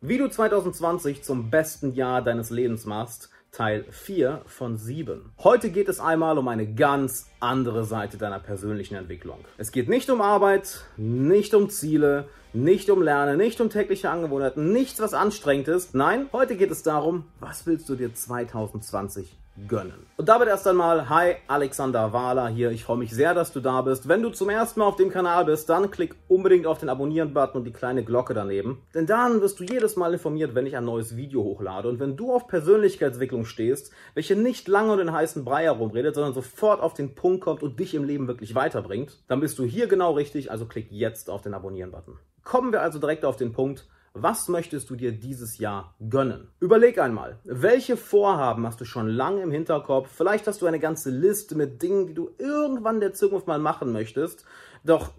Wie du 2020 zum besten Jahr deines Lebens machst, Teil 4 von 7. Heute geht es einmal um eine ganz andere Seite deiner persönlichen Entwicklung. Es geht nicht um Arbeit, nicht um Ziele, nicht um Lernen, nicht um tägliche Angewohnheiten, nichts, was anstrengend ist. Nein, heute geht es darum, was willst du dir 2020 gönnen. Und damit erst einmal, hi, Alexander Wahler hier. Ich freue mich sehr, dass du da bist. Wenn du zum ersten Mal auf dem Kanal bist, dann klick unbedingt auf den Abonnieren-Button und die kleine Glocke daneben. Denn dann wirst du jedes Mal informiert, wenn ich ein neues Video hochlade. Und wenn du auf Persönlichkeitsentwicklung stehst, welche nicht lange und den heißen Brei herumredet, sondern sofort auf den Punkt kommt und dich im Leben wirklich weiterbringt, dann bist du hier genau richtig. Also klick jetzt auf den Abonnieren-Button. Kommen wir also direkt auf den Punkt. Was möchtest du dir dieses Jahr gönnen? Überleg einmal, welche Vorhaben hast du schon lange im Hinterkopf? Vielleicht hast du eine ganze Liste mit Dingen, die du irgendwann in der Zukunft mal machen möchtest. Doch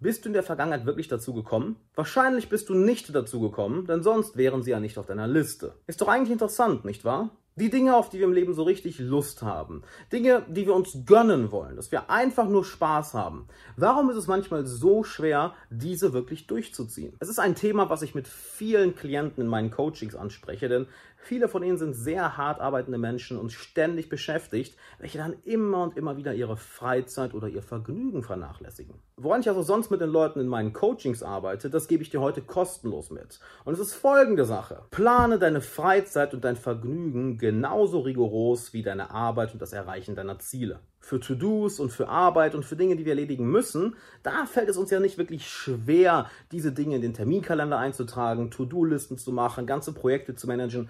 bist du in der Vergangenheit wirklich dazu gekommen? Wahrscheinlich bist du nicht dazu gekommen, denn sonst wären sie ja nicht auf deiner Liste. Ist doch eigentlich interessant, nicht wahr? Die Dinge, auf die wir im Leben so richtig Lust haben. Dinge, die wir uns gönnen wollen, dass wir einfach nur Spaß haben. Warum ist es manchmal so schwer, diese wirklich durchzuziehen? Es ist ein Thema, was ich mit vielen Klienten in meinen Coachings anspreche, denn viele von ihnen sind sehr hart arbeitende Menschen und ständig beschäftigt, welche dann immer und immer wieder ihre Freizeit oder ihr Vergnügen vernachlässigen. Woran ich also sonst mit den Leuten in meinen Coachings arbeite, das gebe ich dir heute kostenlos mit. Und es ist folgende Sache. Plane deine Freizeit und dein Vergnügen genauso rigoros wie deine Arbeit und das Erreichen deiner Ziele. Für To-Dos und für Arbeit und für Dinge, die wir erledigen müssen, da fällt es uns ja nicht wirklich schwer, diese Dinge in den Terminkalender einzutragen, To-Do-Listen zu machen, ganze Projekte zu managen.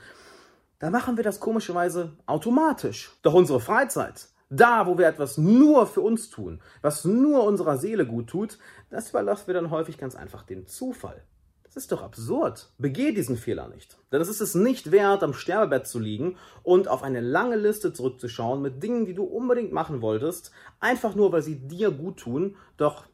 Da machen wir das komischerweise automatisch. Doch unsere Freizeit, da, wo wir etwas nur für uns tun, was nur unserer Seele gut tut, das überlassen wir dann häufig ganz einfach dem Zufall. Das ist doch absurd. Begeh diesen Fehler nicht. Denn es ist es nicht wert, am Sterbebett zu liegen und auf eine lange Liste zurückzuschauen mit Dingen, die du unbedingt machen wolltest, einfach nur, weil sie dir gut tun, doch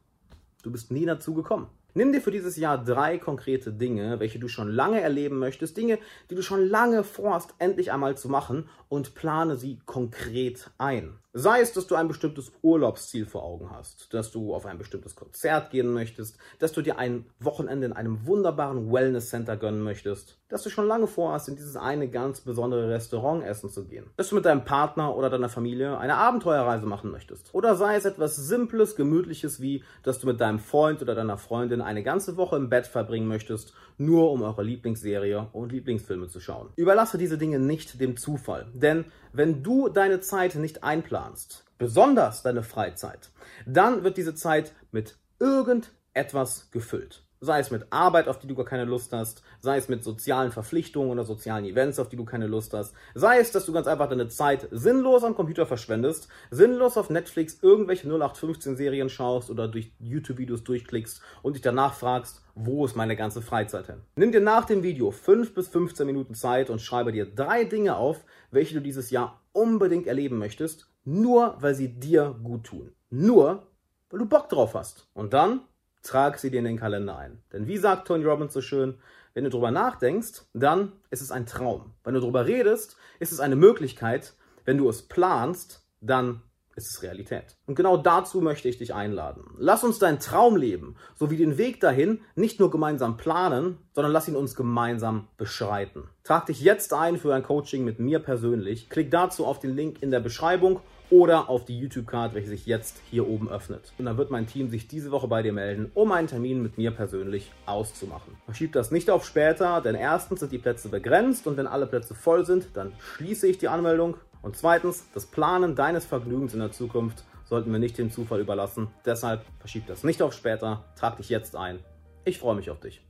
du bist nie dazu gekommen. Nimm dir für dieses Jahr drei konkrete Dinge, welche du schon lange erleben möchtest, Dinge, die du schon lange vorhast, endlich einmal zu machen und plane sie konkret ein. Sei es, dass du ein bestimmtes Urlaubsziel vor Augen hast, dass du auf ein bestimmtes Konzert gehen möchtest, dass du dir ein Wochenende in einem wunderbaren Wellness Center gönnen möchtest, dass du schon lange vorhast, in dieses eine ganz besondere Restaurant essen zu gehen, dass du mit deinem Partner oder deiner Familie eine Abenteuerreise machen möchtest. Oder sei es etwas Simples, Gemütliches wie, dass du mit deinem Freund oder deiner Freundin eine ganze Woche im Bett verbringen möchtest, nur um eure Lieblingsserie und Lieblingsfilme zu schauen. Überlasse diese Dinge nicht dem Zufall, denn wenn du deine Zeit nicht einplanst, besonders deine Freizeit, dann wird diese Zeit mit irgendetwas gefüllt. Sei es mit Arbeit, auf die du gar keine Lust hast, sei es mit sozialen Verpflichtungen oder sozialen Events, auf die du keine Lust hast, sei es, dass du ganz einfach deine Zeit sinnlos am Computer verschwendest, sinnlos auf Netflix irgendwelche 0815 Serien schaust oder durch YouTube-Videos durchklickst und dich danach fragst, wo ist meine ganze Freizeit hin? Nimm dir nach dem Video 5 bis 15 Minuten Zeit und schreibe dir drei Dinge auf, welche du dieses Jahr unbedingt erleben möchtest, nur weil sie dir gut tun. Nur, weil du Bock drauf hast. Und dann trag sie dir in den Kalender ein. Denn wie sagt Tony Robbins so schön, wenn du drüber nachdenkst, dann ist es ein Traum. Wenn du drüber redest, ist es eine Möglichkeit. Wenn du es planst, dann ist es Realität. Und genau dazu möchte ich dich einladen. Lass uns deinen Traum leben, sowie den Weg dahin nicht nur gemeinsam planen, sondern lass ihn uns gemeinsam beschreiten. Trag dich jetzt ein für ein Coaching mit mir persönlich. Klick dazu auf den Link in der Beschreibung oder auf die YouTube-Card, welche sich jetzt hier oben öffnet. Und dann wird mein Team sich diese Woche bei dir melden, um einen Termin mit mir persönlich auszumachen. Verschieb das nicht auf später, denn erstens sind die Plätze begrenzt und wenn alle Plätze voll sind, dann schließe ich die Anmeldung. Und zweitens, das Planen deines Vergnügens in der Zukunft sollten wir nicht dem Zufall überlassen. Deshalb verschieb das nicht auf später, trag dich jetzt ein. Ich freue mich auf dich.